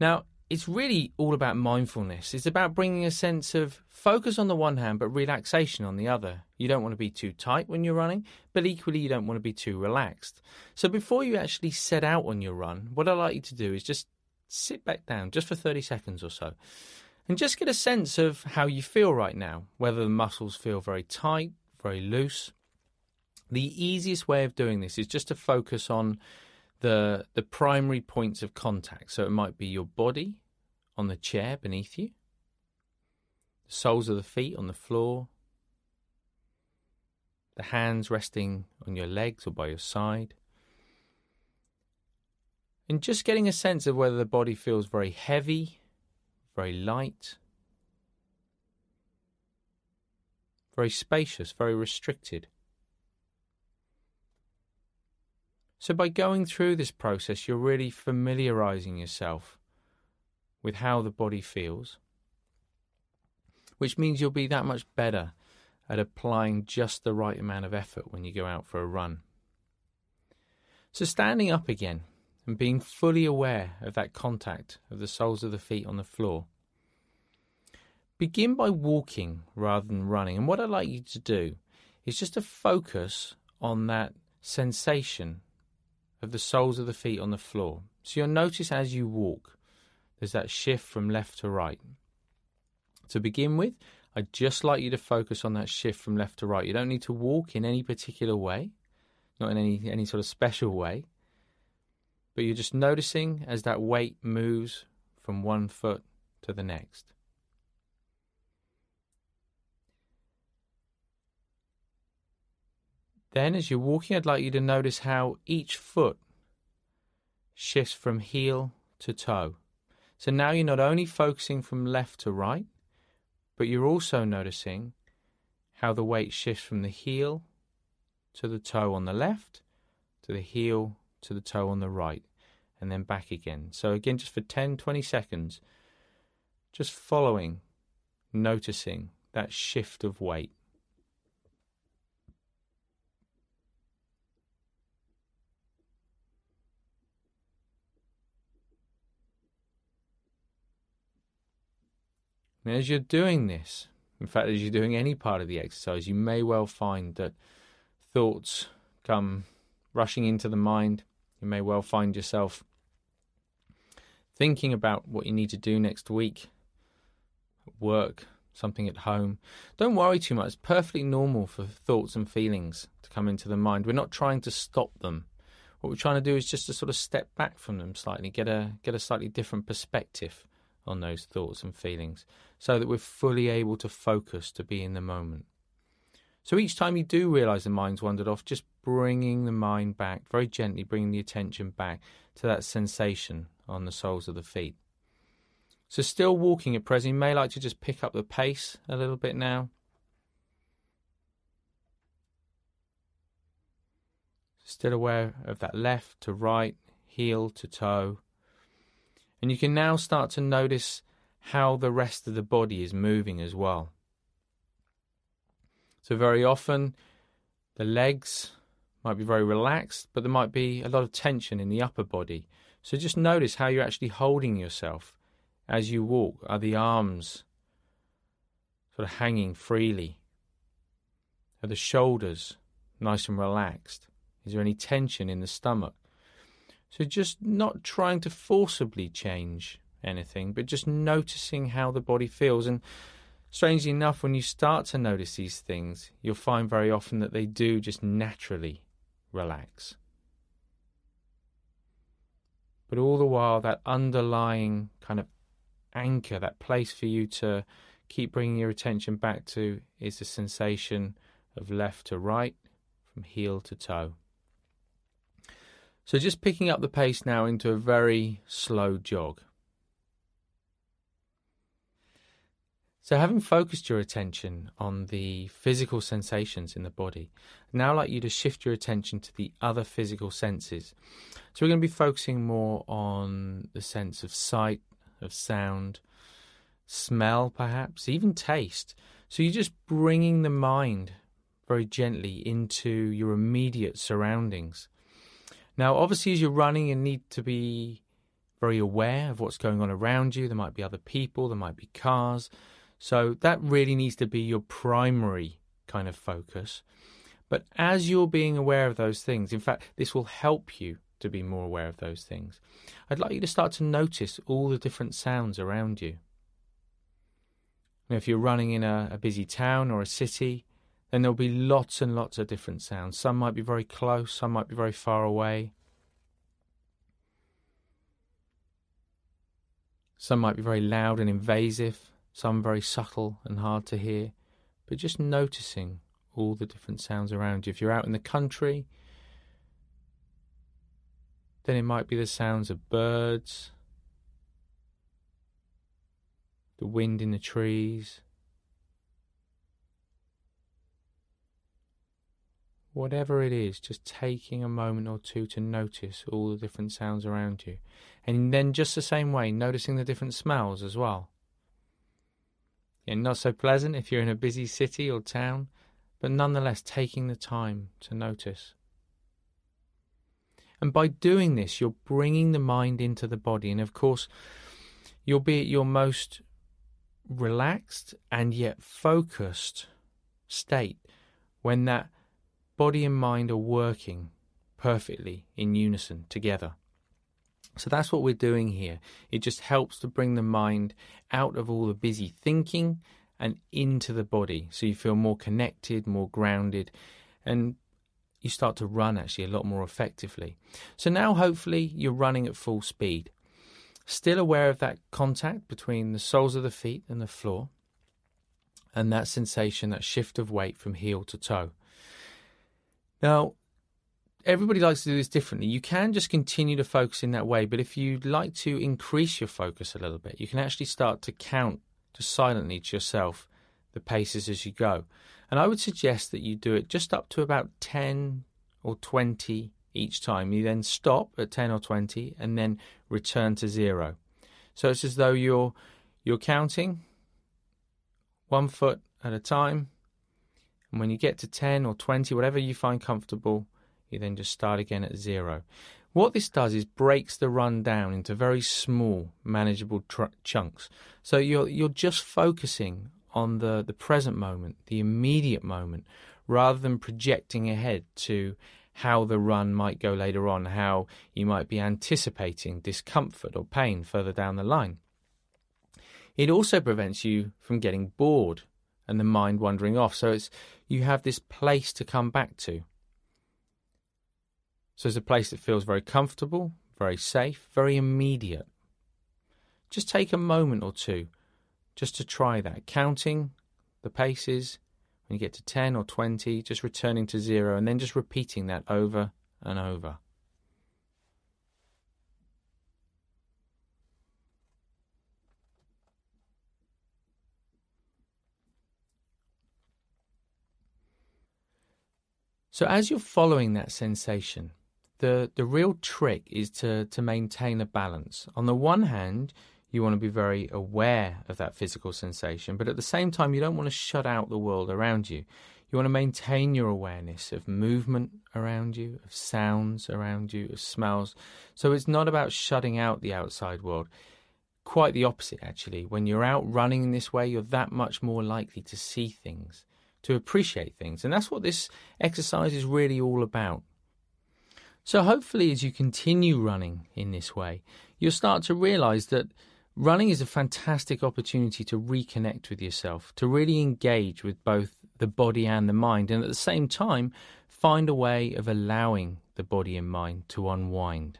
Now, it's really all about mindfulness. It's about bringing a sense of focus on the one hand, but relaxation on the other. You don't want to be too tight when you're running, but equally, you don't want to be too relaxed. So, before you actually set out on your run, what I'd like you to do is just sit back down just for 30 seconds or so and just get a sense of how you feel right now, whether the muscles feel very tight, very loose. The easiest way of doing this is just to focus on the the primary points of contact. So it might be your body on the chair beneath you, the soles of the feet on the floor, the hands resting on your legs or by your side. And just getting a sense of whether the body feels very heavy, very light, very spacious, very restricted. So, by going through this process, you're really familiarizing yourself with how the body feels, which means you'll be that much better at applying just the right amount of effort when you go out for a run. So, standing up again and being fully aware of that contact of the soles of the feet on the floor. Begin by walking rather than running. And what I'd like you to do is just to focus on that sensation of the soles of the feet on the floor. So you'll notice as you walk, there's that shift from left to right. To begin with, I'd just like you to focus on that shift from left to right. You don't need to walk in any particular way, not in any, any sort of special way, but you're just noticing as that weight moves from one foot to the next. Then, as you're walking, I'd like you to notice how each foot shifts from heel to toe. So now you're not only focusing from left to right, but you're also noticing how the weight shifts from the heel to the toe on the left, to the heel to the toe on the right, and then back again. So, again, just for 10 20 seconds, just following, noticing that shift of weight. And as you're doing this, in fact, as you're doing any part of the exercise, you may well find that thoughts come rushing into the mind. You may well find yourself thinking about what you need to do next week, work, something at home. Don't worry too much. It's perfectly normal for thoughts and feelings to come into the mind. We're not trying to stop them. What we're trying to do is just to sort of step back from them slightly, get a get a slightly different perspective on those thoughts and feelings so that we're fully able to focus to be in the moment. So each time you do realize the mind's wandered off, just bringing the mind back, very gently bringing the attention back to that sensation on the soles of the feet. So still walking at present, you may like to just pick up the pace a little bit now. Still aware of that left to right, heel to toe, and you can now start to notice how the rest of the body is moving as well. So, very often, the legs might be very relaxed, but there might be a lot of tension in the upper body. So, just notice how you're actually holding yourself as you walk. Are the arms sort of hanging freely? Are the shoulders nice and relaxed? Is there any tension in the stomach? So just not trying to forcibly change anything, but just noticing how the body feels. And strangely enough, when you start to notice these things, you'll find very often that they do just naturally relax. But all the while, that underlying kind of anchor, that place for you to keep bringing your attention back to, is the sensation of left to right, from heel to toe. So just picking up the pace now into a very slow jog. So, having focused your attention on the physical sensations in the body, I'd now I'd like you to shift your attention to the other physical senses. So, we're going to be focusing more on the sense of sight, of sound, smell, perhaps, even taste. So, you're just bringing the mind very gently into your immediate surroundings. Now, obviously, as you're running, you need to be very aware of what's going on around you. There might be other people, there might be cars. So that really needs to be your primary kind of focus. But as you're being aware of those things, in fact, this will help you to be more aware of those things. I'd like you to start to notice all the different sounds around you. Now, if you're running in a, a busy town or a city, then there'll be lots and lots of different sounds. Some might be very close, some might be very far away. Some might be very loud and invasive, some very subtle and hard to hear. But just noticing all the different sounds around you. If you're out in the country, then it might be the sounds of birds, the wind in the trees, whatever it is, just taking a moment or two to notice all the different sounds around you. And then, just the same way, noticing the different smells as well. And not so pleasant if you're in a busy city or town, but nonetheless taking the time to notice. And by doing this, you're bringing the mind into the body. And of course, you'll be at your most relaxed and yet focused state when that body and mind are working perfectly in unison together. So that's what we're doing here. It just helps to bring the mind out of all the busy thinking and into the body so you feel more connected, more grounded, and you start to run actually a lot more effectively. So now hopefully you're running at full speed. Still aware of that contact between the soles of the feet and the floor, and that sensation, that shift of weight from heel to toe. Now, everybody likes to do this differently. You can just continue to focus in that way, but if you'd like to increase your focus a little bit, you can actually start to count just silently to yourself the paces as you go. And I would suggest that you do it just up to about 10 or 20 each time. You then stop at 10 or 20 and then return to zero. So it's as though you're you're counting one foot at a time and when you get to 10 or 20, whatever you find comfortable, you then just start again at zero. What this does is breaks the run down into very small, manageable tr- chunks. So you're you're just focusing on the, the present moment, the immediate moment, rather than projecting ahead to how the run might go later on, how you might be anticipating discomfort or pain further down the line. It also prevents you from getting bored and the mind wandering off. So it's you have this place to come back to. So it's a place that feels very comfortable, very safe, very immediate. Just take a moment or two just to try that, counting the paces. When you get to 10 or 20, just returning to zero and then just repeating that over and over. So as you're following that sensation, the, the real trick is to, to maintain a balance. On the one hand, you want to be very aware of that physical sensation, but at the same time, you don't want to shut out the world around you. You want to maintain your awareness of movement around you, of sounds around you, of smells. So it's not about shutting out the outside world. Quite the opposite, actually. When you're out running in this way, you're that much more likely to see things to appreciate things. And that's what this exercise is really all about. So, hopefully, as you continue running in this way, you'll start to realize that running is a fantastic opportunity to reconnect with yourself, to really engage with both the body and the mind, and at the same time, find a way of allowing the body and mind to unwind.